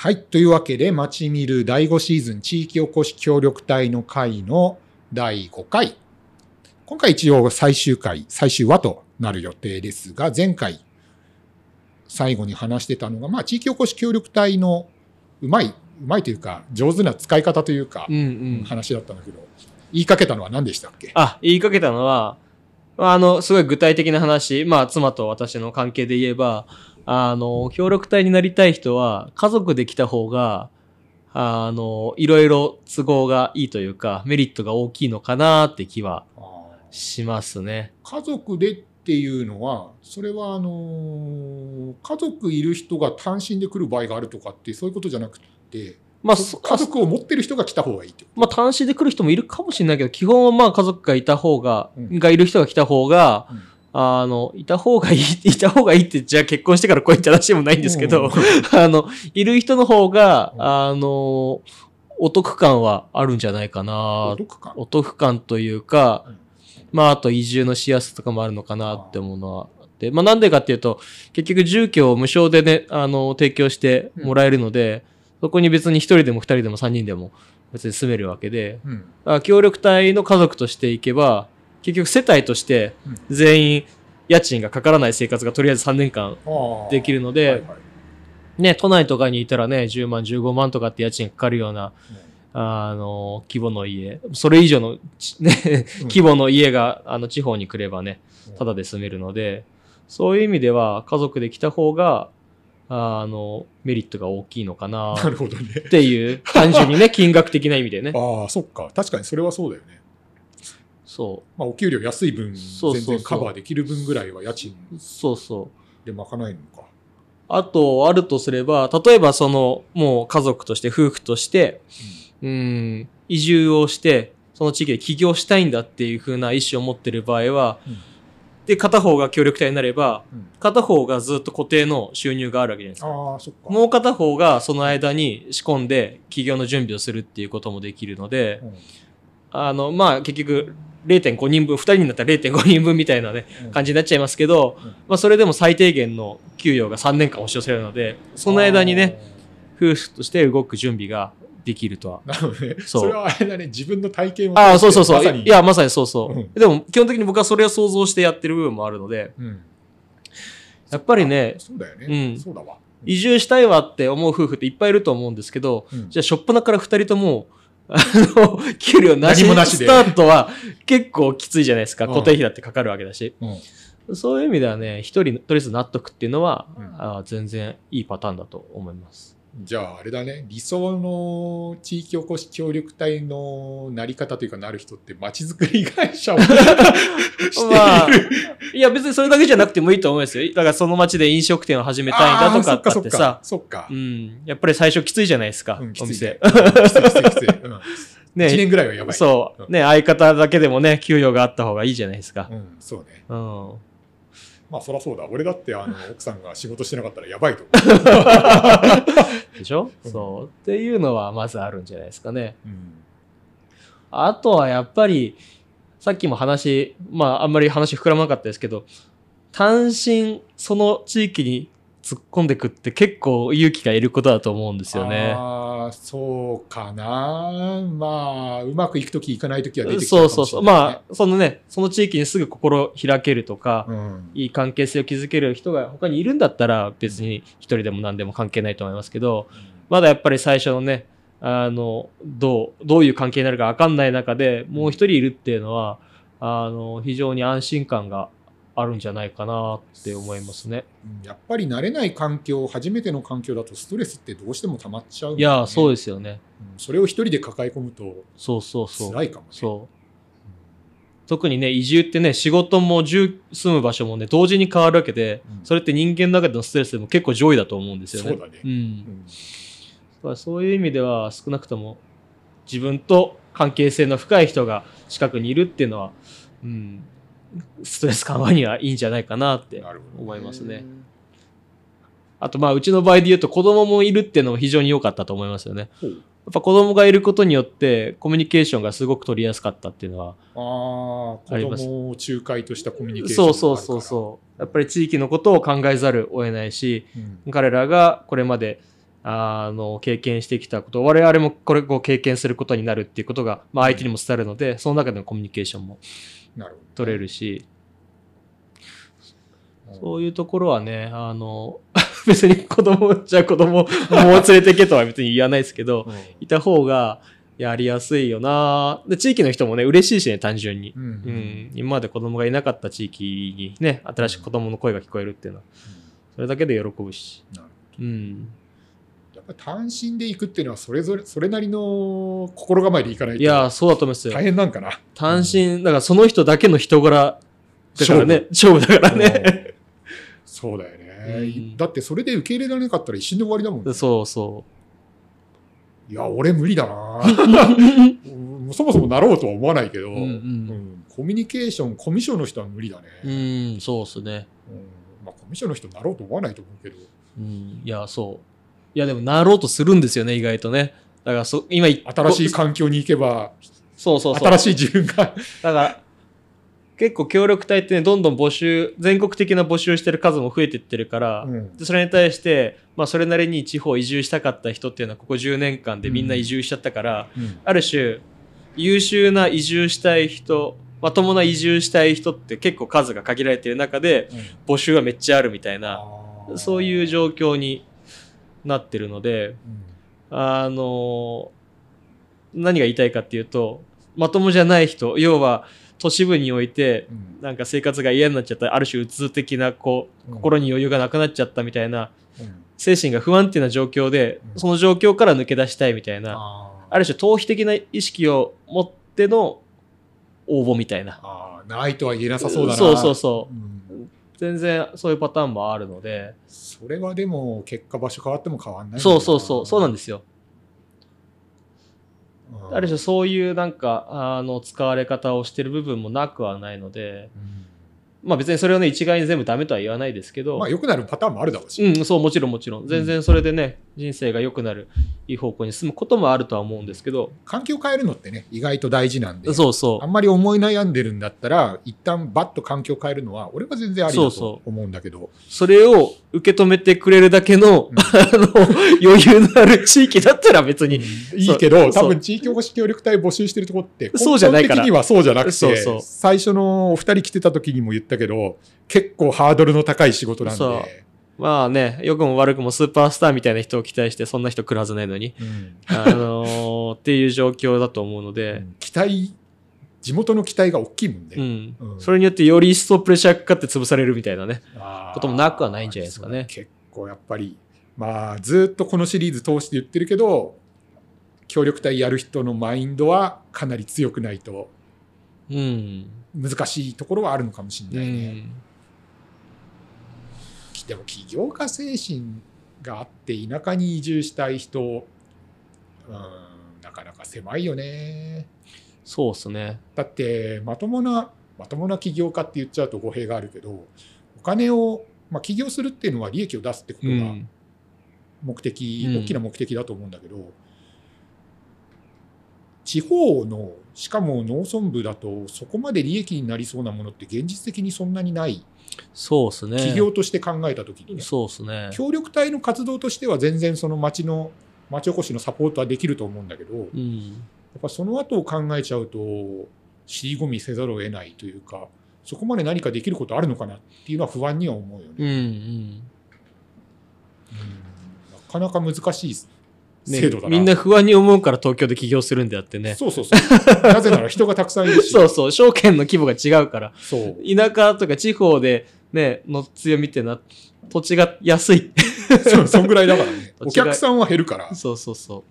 はい。というわけで、街見る第5シーズン地域おこし協力隊の会の第5回。今回一応最終回、最終話となる予定ですが、前回最後に話してたのが、まあ地域おこし協力隊のうまい、うまいというか、上手な使い方というかうん、うん。話だったんだけど、言いかけたのは何でしたっけ？あ、言いかけたのは、あの、すごい具体的な話、まあ、妻と私の関係で言えば、あの、協力隊になりたい人は、家族で来た方が、あの、いろいろ都合がいいというか、メリットが大きいのかなって気はしますね。家族でっていうのは、それはあの家族いる人が単身で来る場合があるとかってそういうことじゃなくて、まあ、家族を持ってる人が来た方がいいってこまあ、単身で来る人もいるかもしれないけど、基本はまあ、家族がいた方が、うんがいる人が来た方が、と。うんあの、いた方がいい、いた方がいいって、じゃあ結婚してから来いって話でもないんですけど、うん。あの、いる人の方が、うん。あの、お得感はあるんじゃないかな。お。得感？お得感というかうん、まあ、あと移住のしやすさとかもあるのかなって思うのはあって、まあ、なんでかっていうと、結局住居を無償でね、あの、提供してもらえるので、そこに別に一人でも二人でも三人でも別に住めるわけで、うん。あ協力隊の家族としていけば、結局世帯としてうん全員家賃がかからない生活がとりあえず3年間できるので、はいはいね、都内とかにいたらね、10万、15万とかって家賃かかるような、うんあの、規模の家、それ以上のち、ね、うん規模の家が、あの、地方に来ればね、ただで住めるので、そういう意味では、家族で来た方が、あの、メリットが大きいのかな、なるほどね。っていう、単純にね、金額的な意味でね。ああ、そっか。確かにそれはそうだよね。そまあ、お給料安い分、全然カバーできる分ぐらいは家賃う。そうそう。で賄えるのか。あと、あるとすれば、例えばその、もう家族として、夫婦として、うん、移住をして、その地域で起業したいんだっていう風な意思を持ってる場合は、うんで、片方が協力隊になれば、うん片方がずっと固定の収入があるわけじゃないですか。ああ、そっか。もう片方がその間に仕込んで起業の準備をするっていうこともできるので、うんあの、まあ、結局、0.5人分、2人になったら0.5人分みたいなね、うん感じになっちゃいますけど、うんまあ、それでも最低限の給与が3年間押し寄せるので、その間にね、夫婦として動く準備ができるとは。なるほどね。そうそれはあれだね、自分の体験を。ああ、そうそうそう。まいや、まさにそうそう。うんでも、基本的に僕はそれを想像してやってる部分もあるので、うんやっぱりねそうだよね。うんそうだわ。移住したいわって思う夫婦っていっぱいいると思うんですけど、うんじゃあ、しょっぱなから2人とも、あの、給料なし何もなしでスタートは結構きついじゃないですか。うん固定費だってかかるわけだし。うんそういう意味ではね、一人とりあえず納得っていうのは、うんあー全然いいパターンだと思います。じゃああれだね。理想の地域おこし協力隊のなり方というかなる人ってまちづくり会社を している、まあ、いや別にそれだけじゃなくてもいいと思いますよ。だからその街で飲食店を始めたいんだとかっかそっかってさ、そっか。う、ん、やっぱり最初きついじゃないですか、うん、きおついきついきついきつい、うん、1ね年ぐらいはやばい。そう。う。ん。ね、相方だけでもね、給与があった方がいいじゃないですか。うん、そうね。うん。まあそりゃそうだ。俺だってあの 奥さんが仕事してなかったらやばいと でしょ、うん。そう。っていうのはまずあるんじゃないですかね。思う、うん。あとはやっぱり、さっきも話、まああんまり話膨らまなかったですけど、単身その地域に突っ込んでくって結構勇気がいることだと思うんですよね。ああそうかなまあうまくいくときいかないときは出てきちゃそうそうそう。うかもしれない、ね、まあ、そのね、その地域にすぐ心開けるとか、うんいい関係性を築ける人が他にいるんだったら別に一人でも何でも関係ないと思いますけど、まだやっぱり最初のね、あの、どう、どういう関係になるか分かんない中でもう一人いるっていうのは、あの、非常に安心感があるんじゃないかなって思いますね。うんやっぱり慣れない環境初めての環境だとストレスってどうしても溜まっちゃう、いや、そうでですよね。す、それを一人で抱え込むとそうそうそう。辛いかもねそう。特にね、移住ってね、仕事も住住む場所もね、同時に変わるわけで、うんそれって人間の中でのストレスでも結構上位だと思うんですよね。そうだねん。うんだからそういう意味では少なくとも自分と関係性の深い人が近くにいるっていうのは、うん、ストレス緩和にはいいんじゃないかなって思いますね。あとまあうちの場合で言うと子供もいるっていうのも非常に良かったと思いますよね。やっぱ子供がいることによってコミュニケーションがすごく取りやすかったっていうのはあああります子供を仲介としたコミュニケーションそうそうそうそうやっぱり地域のことを考えざるを得ないしう、ん彼らがこれまであの、経験してきたこと、我々もこれを経験することになるっていうことが、まあ相手にも伝わるので、その中でのコミュニケーションも。取れるし、うん。そういうところはね、あの、別に子供、じゃあ子供もう連れてけとは別に言わないですけど、うん。いた方がやりやすいよな。で、地域の人もね、嬉しいしね、単純に。うん。うん、今まで子供がいなかった地域にね、新しく子供の声が聞こえるっていうのは、それだけで喜ぶし。うん。単身で行くっていうのはそれぞれそれなりの心構えで行かないといや、そうだと思いますよ大。変なんかな？単身、だからその人だけの人柄だからね、勝負だからね。そうだよね、うんだってそれで受け入れられなかったら一瞬で終わりだもん、ね。そうそいや、俺無理だな。うんそもそもなろうとは思わないけど、う。うんうん。うんコミュニケーション、コミュ障の人は無理だね。うん、そうっすね。うんまあ、コミュ障の人になろうと思わないと思うけど。うん、いや、そう。いや、でも、なろうとするんですよね、意外とね。だから、そ、今、新しい環境に行けば、そうそうそう。新しい自分が。だから、結構協力隊ってね、どんどん募集、全国的な募集してる数も増えてってるから、うんでそれに対して、まあ、それなりに地方移住したかった人っていうのは、ここ10年間でみんな移住しちゃったから、うんある種、優秀な移住したい人、まともな移住したい人って結構数が限られてる中で、募集がめっちゃあるみたいな、そういう状況になってるので、あの、何が言いたいかっていうと、まともじゃない人、要は都市部において、うん。なんか生活が嫌になっちゃった、ある種うつ的な、こう、うん。心に余裕がなくなっちゃったみたいな、うん。精神が不安定な状況で、うん。その状況から抜け出したいみたいな、あある種逃避的な意識を持っての応募みたいな。ないとは言えなさそうだな。そうそうそう。うん全然そういうパターンもあるので、それはでも結果場所変わっても変わんないそうそうそう、そうなんでですよ。すある種そういうなんか、あの、使われ方をしてる部分もなくはないので、まあ別にそれをね、一概に全部ダメとは言わないですけど、まあ良くなるパターンもあるだろうし。うん、そう、もちろんもちろん。全然それでね、人生が良くなる、いい方向に進むこともあるとは思うんですけど、環境変えるのってね、意外と大事なんで。そうそあんまり思い悩んでるんだったら、一旦バッと環境変えるのは、俺は全然ありだそうそと思うんだけど。う。それを受け止めてくれるだけの、うん。あの、余裕のある地域だったら別に、いいけど、多分地域おこし協力隊募集してるとこって、そうじゃないから。にはそうじゃなくて、最初のお二人来てた時にも言ったけど、結構ハードルの高い仕事なんで。まあね、良くも悪くもスーパースターみたいな人を期待して、そんな人来るはずないのに、うんあのーっていう状況だと思うので、期待、地元の期待が大きいもんね。うん。うんそれによってより一層プレッシャーかかって潰されるみたいなね。こともなくはないんじゃないですかね結構やっぱり、まあ、ずっとこのシリーズ通して言ってるけど、協力隊やる人のマインドはかなり強くないとうん。難しいところはあるのかもしれうないね。ん。でも起業家精神があって田舎に移住したい人、うん、なかなか狭いよね。そうっすね。だってまともなまともな起業家って言っちゃうと語弊があるけどお金を、まあ、起業するっていうのは利益を出すってことがうん。目的、うん大きな目的だと思うんだけど地方のしかも農村部だとそこまで利益になりそうなものって現実的にそんなにないそうっすね。企業として考えた時にね、そうっすね。協力隊の活動としては全然その町の町おこしのサポートはできると思うんだけどやうん。っぱその後を考えちゃうと尻込みせざるを得ないというかそこまで何かできることあるのかなっていうのは不安には思うよね。うんうん。うんなかなか難しいね制度だな。みんな不安に思うから東京で起業するんであってね。そうそうそう。なぜなら人がたくさんいるし。そうそう。証券の規模が違うから。そう。田舎とか地方でね、の強みってな、土地が安い。そうそんぐらいだからね。土お客さんは減るから。そうそうそ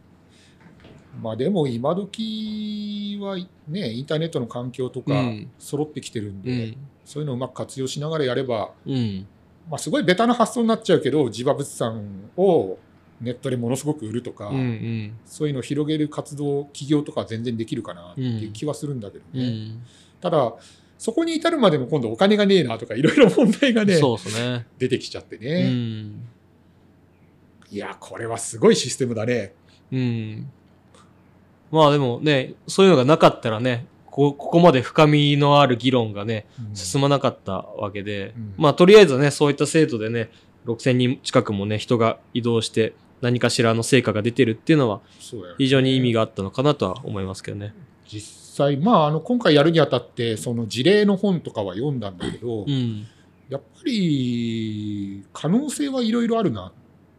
まあでも今時はね、インターネットの環境とう。うかん。揃ってきてるんうで、ん。そういうのをうまく活用しながらやれば、うん。まあすごいベタな発想になっちゃうけど、地場物産をネットでものすごく売るとか、うんうん。そういうのを広げる活動、企業とかは全然できるかなっていう気はするんだけどね。うん。ただ、そこに至るまでも今度お金がねえなとかいろいろ問題がね、ね。出てきちゃってうね。ん。いや、これはすごいシステムだね。うん。まあでもね、そういうのがなかったらね、こここまで深みのある議論がね、進まなかったわけで、うんまあとりあえずね、そういった制度でね、6000人近くもね、人が移動して、何かしらの成果が出てるっていうのは非常に意味があったのかなとは思いますけどね。実際、まあ、あの今回やるにあたってその事例の本とかは読んだんだけど、うん。やっぱり可能性はいろいろあるなっ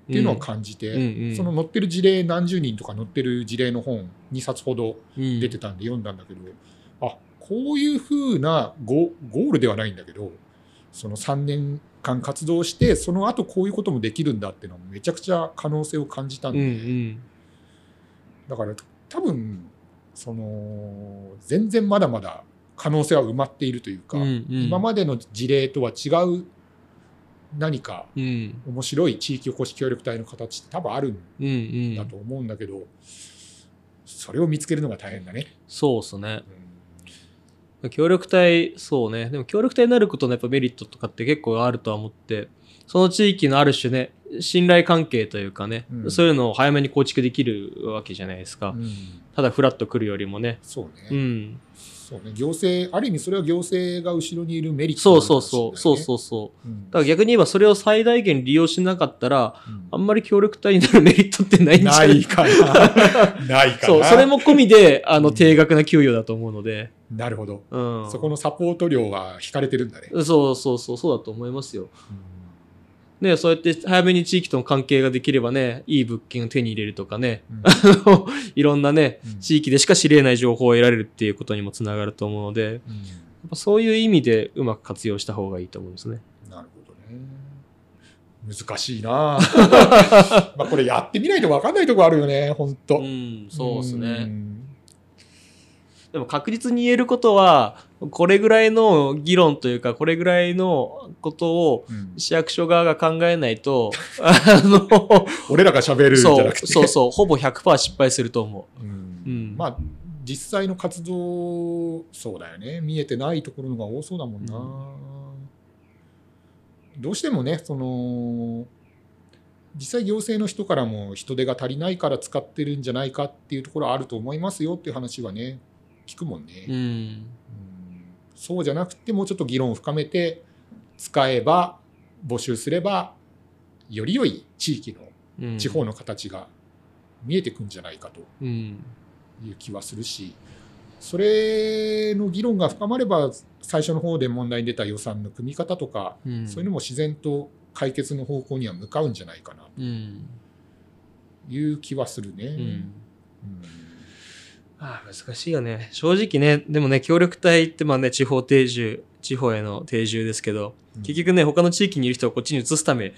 ていうのは感じて、うんうんその載ってる事例何十人とか載ってる事例の本2冊ほどうん出てたんで読んだんだけど、あこういうふうなゴゴールではないんだけどその3年間活動してその後こういうこともできるんだっていうのはめちゃくちゃ可能性を感じたんうんうで、ん。だから多分その全然まだまだ可能性は埋まっているというか、うんうん今までの事例とは違う何かうん面白い地域おこし協力隊の形って多分あるんだと思うんだけど、それを見つけるのが大変だね。そうっすね。うん協力隊、そうね。でも協力隊になることのやっぱメリットとかって結構あるとは思って、その地域のある種ね、信頼関係というかね、うんそういうのを早めに構築できるわけじゃないですか。うんただフラッと来るよりもね。そうね、うん。そうね。行政、ある意味それは行政が後ろにいるメリットそうそうそう。そうう。そうそう。うんだから逆に言えばそれを最大限利用しなかったら、うんあんまり協力隊になるメリットってないんじゃなないいかな。ないかな。そう、それも込みで、あの、うん定額な給与だと思うので。なるほど。うん。そこのサポート料は引かれてるんだね。そうそうそう、そうだと思いますよ。うんね、そうやって早めに地域との関係ができればね、いい物件を手に入れるとかね、うん。あのいろんなねうん、地域でしか知り得ない情報を得られるっていうことにもつながると思うので、やっうんぱそういう意味でうまく活用した方がいいと思うんですね。なるほどね。難しいな まあこれやってみないと分かんないとこあるよね、本当うん、そうですうね。んでも確実に言えることは、これぐらいの議論というか、これぐらいのことをうん。市役所側が考えないと、あの、俺らが喋るんじゃそうなくて。そうそう、ほぼ100%失敗すると思う。ん。うん。まあ実際の活動そうだよね。見えてないところのが多そうだもんな、どうしてもねその実際行政の人からも人手が足りないから使ってるんじゃないかっていうところはあると思いますよっていう話はね聞くもんね、う。うん。うんそうじゃなくてもうちょっと議論を深めて使えば募集すればより良い地域のうん地方の形が見えてくんじゃないかとうん。いう気はするしそれの議論が深まれば最初の方で問題に出た予算の組み方とか、うんそういうのも自然と解決の方向には向かうんじゃないかなうん。という気はするね。うん。うんああ難しいよね。正直ね、でもね、協力隊ってまあね、地方定住、地方への定住ですけど、うん結局ね、他の地域にいる人をこっちに移すため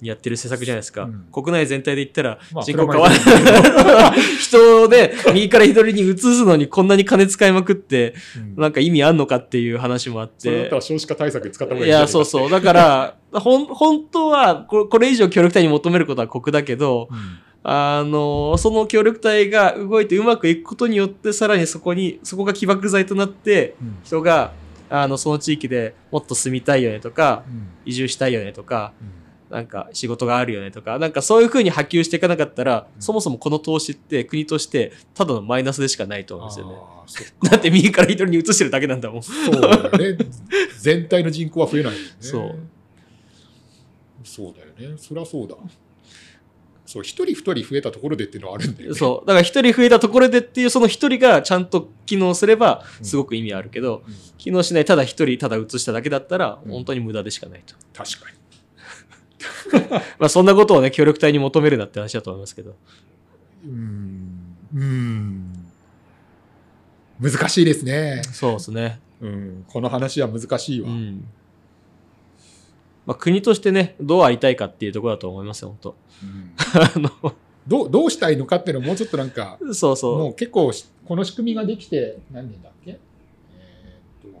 にやってる施策じゃないですか。うん国内全体で言ったらまあ人口変わらない。人で右から左に移すのにこんなに金使いまくって、うんなんか意味あんのかっていう話もあってそれだったら。少子化対策に使った方がいいいや、そうそう。だから、ほん、本当はこ、これ以上協力隊に求めることは酷だけど、うんあの、その協力隊が動いてうまくいくことによって、さらにそこに、そこが起爆剤となって、うん人が、あの、その地域でもっと住みたいよねとか、うん移住したいよねとか、うんなんか仕事があるよねとか、なんかそういう風に波及していかなかったら、うんそもそもこの投資って国としてただのマイナスでしかないと思うんですよね。だって右から左に移してるだけなんだもん。そうだよね。全体の人口は増えないよね。そう。そうだよね。そりゃそうだ。そう、一人二人増えたところでっていうのはあるんだよね。そう。だから一人増えたところでっていうその一人がちゃんと機能すればすごく意味あるけど、うん。機能しないただ一人ただ移しただけだったらうん本当に無駄でしかないと。確かに。まあそんなことをね、協力隊に求めるなって話だと思いますけど。うーん。うーん。難しいですね。そうですね。うん。この話は難しいうわ。ん。まあ国としてね、どうありたいかっていうところだと思いますよ、本当うん あの、どうどうしたいのかっていうのをもうちょっとなんか、そうそう。もう結構しこの仕組みができて何年だっけ？えーっと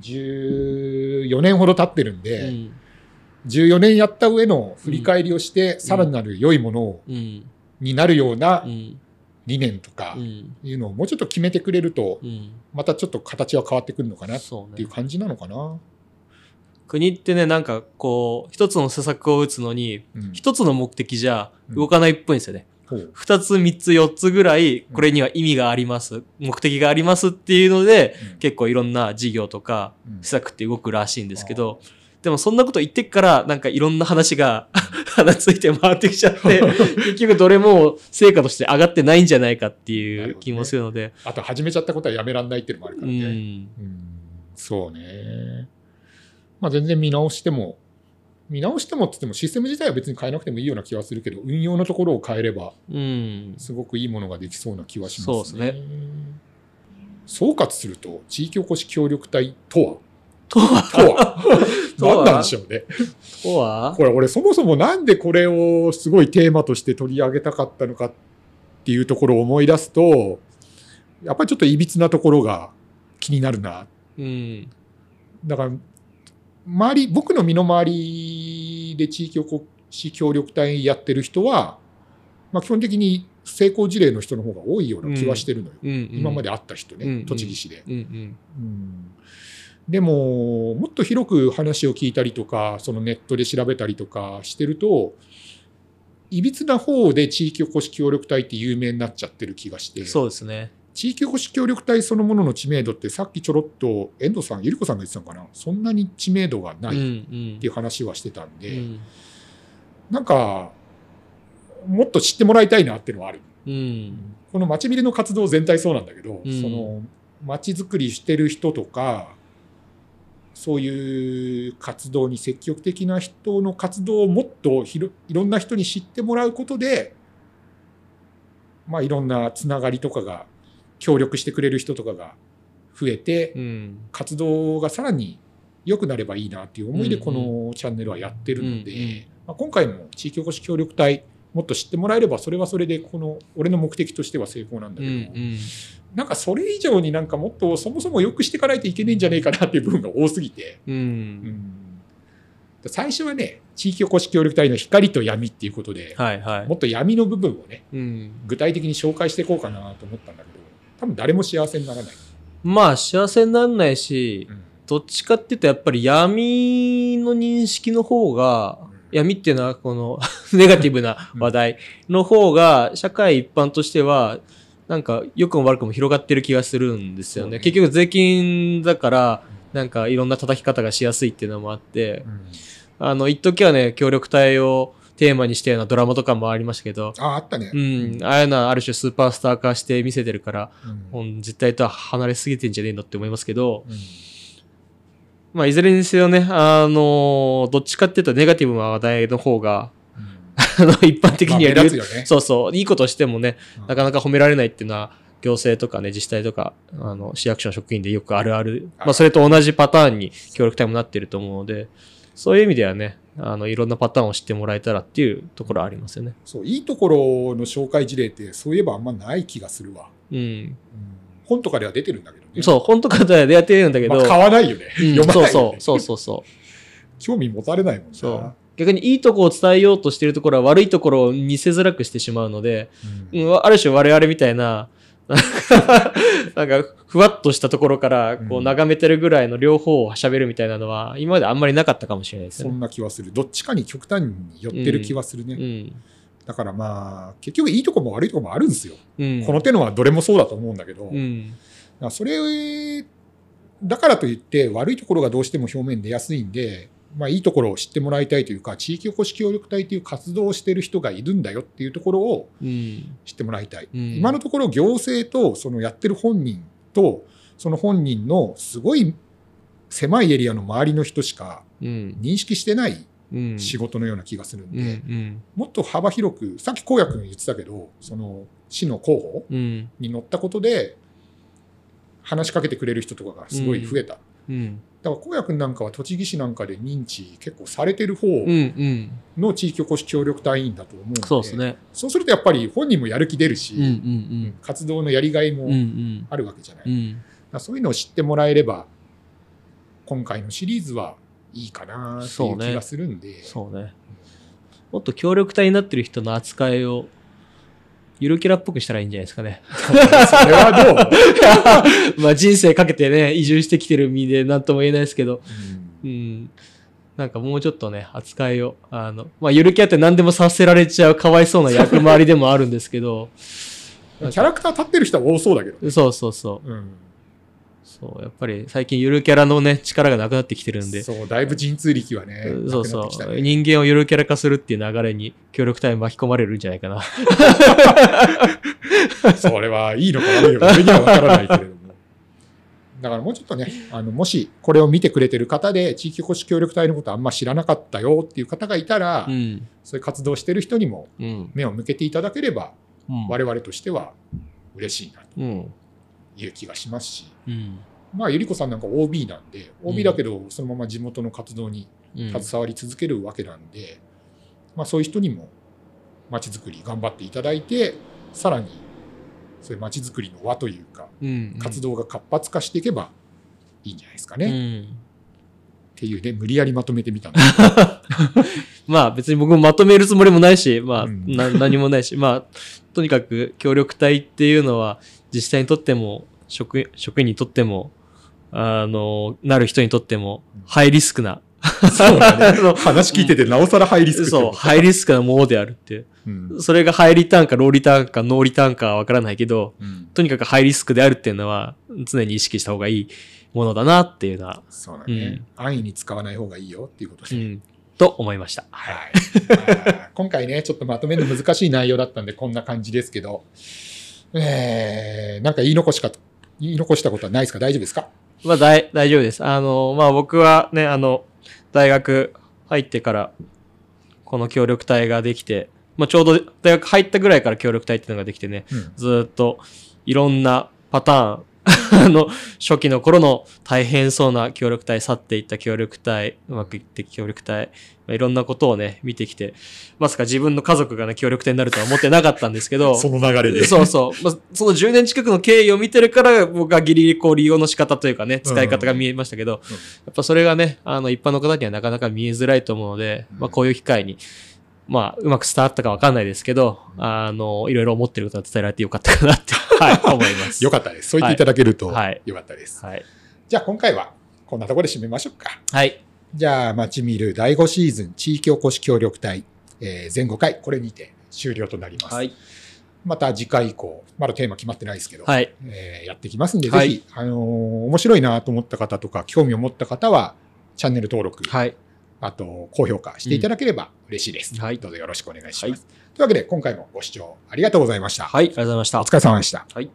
14年ほど経ってるんで、うん。14年やった上の振り返りをして、さらなる良いものをうん。になるようなうん。理念とかうん。いうのをもうちょっと決めてくれるとうん。またちょっと形は変わってくるのかなっていう。感じなのかな。国ってね、なんかこう、一つの施策を打つのに、うん一つの目的じゃ動かないっぽいんですよね。二つ、三つ、四つぐらい、これには意味があります。目的がありますっていうので、うん結構いろんな事業とかうん施策って動くらしいんですけど、でもそんなこと言ってっから、なんかいろんな話が 鼻ついて回ってきちゃって、結局どれも成果として上がってないんじゃないかっていう気もするので、あと始めちゃったことはやめらんないっていうのもあるかうらね。ん。うんそうね。まあ全然見直しても、見直してもって言ってもシステム自体は別に変えなくてもいいような気はするけど、運用のところを変えれば、うん。すごくいいものができそうな気はしますね。そうです総括すると、地域おこし協力隊とは？とは、とは？とは？何なんでしょうね。とは、これ俺そもそもなんでこれをすごいテーマとして取り上げたかったのかっていうところを思い出すと、やっぱりちょっといびつなところが気になるな。うん。だから、周り、僕の身の回りで地域おこし協力隊やってる人は、まあ基本的に成功事例の人の方が多いような気はしてるのよ。うん。今まで会った人ね、うん栃木市で。うんうん。うんでも、もっと広く話を聞いたりとか、そのネットで調べたりとかしてると、いびつな方で地域おこし協力隊って有名になっちゃってる気がして、そうですね。地域おこし協力隊そのものの知名度ってさっきちょろっと遠藤さん、ゆり子さんが言ってたのかな、そんなに知名度がなうんいっうんていう話はしてたんで、うんなんか、もっと知ってもらいたいなっていうのはある。うん。この町ビルの活動全体そうなんだけど、うんその町づくりしてる人とかそういう活動に積極的な人の活動をもっとひろいろんな人に知ってもらうことで、まあ、いろんなつながりとかが協力してくれる人とかが増えて、うん。活動がさらに良くなればいいなっていう思いでうんこのチャンネルはやってるので、うんうんまあ、今回も地域おこし協力隊もっと知ってもらえればそれはそれでこの俺の目的としては成功なんだうんけど、なんかそれ以上になんかもっとそもそも良くしていかないといけないんじゃないかなっていう部分が多すぎて、うん。う。うんん最初はね地域おこし協力隊の光と闇っていうことで、はいはい。もっと闇の部分をねうん。具体的に紹介していこうかなと思ったんだけど多分誰も幸せにならない。まあ幸せになんないし、うん。どっちかっていうとやっぱり闇の認識の方が、闇っていうのはこのネガティブな話題の方が社会一般としてはなんか良くも悪くも広がってる気がするんですよね。ね。結局税金だからなんかいろんな叩き方がしやすいっていうのもあって、うん。あの、一時はね、協力隊をテーマにしたようなドラマとかもありましたけど、ああったね。うん、ああいうのはある種スーパースター化して見せてるから、うん。うん実態とは離れすぎてんじゃねえのって思いますけど、うん。まあ、いずれにせよね、あのどっちかっていうとネガティブな話題の方が、あの、一般的にはまあね。そうそう、いいことしてもね、うん。なかなか褒められないっていうのは、行政とかね、自治体とか、あの、市役所の職員でよくあるある、あまあ、それと同じパターンに協力隊もなってると思うので、そういう意味ではね、あの、いろんなパターンを知ってもらえたらっていうところはありますよね。そういいところの紹介事例ってそういえばあんまない気がするわ。うん。うん本とかでは出てるんだけどね。そう、本とかでやってるんだけど、まあ、買わないよね。うん読まないよ、ね。そうそう、そうそうそう。興味持たれないもんな。そう逆にいいとこを伝えようとしているところは悪いところを見せづらくしてしまうので、うんうんある種我々みたいな、なんかふわっとしたところからこううん眺めてるぐらいの両方を喋るみたいなのは今まであんまりなかったかもしれないですね。んな気はする。どっちかに極端に寄ってる気はするね。うん。だからまあ、結局いいとこも悪いとこもあるんですよ。うん。この手のはどれもそうだと思うんだけど、それ、だからといって悪いところがどうしても表面に出やすいんで、まあいいところを知ってもらいたいというか、地域おこし協力隊という活動をしてる人がいるんだよっていうところをうん。知ってもらいたい。うん今のところ行政とそのやってる本人とその本人のすごい狭いエリアの周りの人しかうん。認識してないうん。仕事のような気がするんうん。で、うん。もっと幅広くさっき公約君言ってたけどその市の候補うん。に乗ったことで話しかけてくれる人とかがすごい増えた。うん。だから公約君なんかは栃木市なんかで認知結構されてる方うん。うん。の地域おこし協力隊員だと思うので、そうですね。そうするとやっぱり本人もやる気出るし、うん。うん。活動のやりがいもうん。うん。あるわけじゃない。うん。だからそういうのを知ってもらえれば、今回のシリーズはいいかなっていうう気がするんで、そうね。もっと協力隊になってる人の扱いを、ゆるキャラっぽくしたらいいんじゃないですかね。それはどう、まあ人生かけてね、移住してきてる身で何とも言えないですけど、うんうん。なんかもうちょっとね、扱いを、あの、まあゆるキャラって何でもさせられちゃうかわいそうな役回りでもあるんですけど、キャラクター立ってる人は多そうだけど、そうそうそう。うんそう、やっぱり最近ゆるキャラのね、力がなくなってきてるんで、そう、だいぶ神通力はね、そうそう、人間をゆるキャラ化するっていう流れに協力隊巻き込まれるんじゃないかな。それはいいのか悪いのか、俺にはわからないけれども。だからもうちょっとね、あの、もしこれを見てくれてる方で、地域おこし協力隊のことあんま知らなかったよっていう方がいたら、うん。そういう活動してる人にもうん。目を向けていただければ、うん。我々としては嬉しいなとうん。いう気がしますし、うん。まあ、ゆり子さんなんか OB なんで、OB だけど、そのまま地元の活動にうん。携わり続けるわけなんで、まあ、そういう人にも街づくり頑張っていただいてさらにそういう街づくりの輪というかうん。活動が活発化していけばいいんじゃないですかね、うっん。ていうね無理やりまとめてみたんで まあ別に僕もまとめるつもりもないし、まあ、うんな何もないし、まあ、とにかく協力隊っていうのは自治体にとっても職職員にとってもあのなる人にとってもハイリスクな。そうだね。話聞いててなおさらハイリスクそうハイリスクなものであるって。いううん。それがハイリターンかローリターンかノーリターンかはわからないけどうん。とにかくハイリスクであるっていうのは常に意識した方がいいものだなっていうのは、そうだね、安易に使わない方がいいよっていうことで、うん、と思いました。はい。ま あ今回ねちょっとまとめるの難しい内容だったんでこんな感じですけど。えー、なんか言い残しか言い残したことはないですか？大丈夫ですか？まあ、大大丈夫です。あの、まあ僕はね、あの、大学入ってから、この協力隊ができて、まあちょうど大学入ったぐらいから協力隊っていうのができてね、うんずーっといろんなパターン、あの、初期の頃の大変そうな協力隊、去っていった協力隊、うまくいって協力隊、まあいろんなことをね、見てきて、まさか自分の家族がね、協力隊になるとは思ってなかったんですけど、その流れで。そうそう。まあ、その10年近くの経緯を見てるから、僕はギリギリこう利用の仕方というかね、使い方が見えましたけど、うんやっぱそれがね、あの、一般の方にはなかなか見えづらいと思うので、うん。まあ、こういう機会に、まあ、うまく伝わったかわかんないですけど、あの、いろいろ思ってることは伝えられてよかったかなって、はい、思います。よかったです。そう言っていただけるとはいよかったです。はい。じゃあ今回はこんなところで締めましょうか。はい。じゃあ、街見る第5シーズン地域おこし協力隊、えー全5回、これにて終了となります。はい。また次回以降、まだテーマ決まってないですけど、はい。えーやっていきますんで、はいぜひ、あのー面白いなと思った方とか、興味を持った方は、チャンネル登録、はい。あと高評価していただければ嬉しいです。はいどうぞよろしくお願いします。はいというわけで、今回もご視聴ありがとうございました。はい。ありがとうございましたお。疲れ様でした。はい。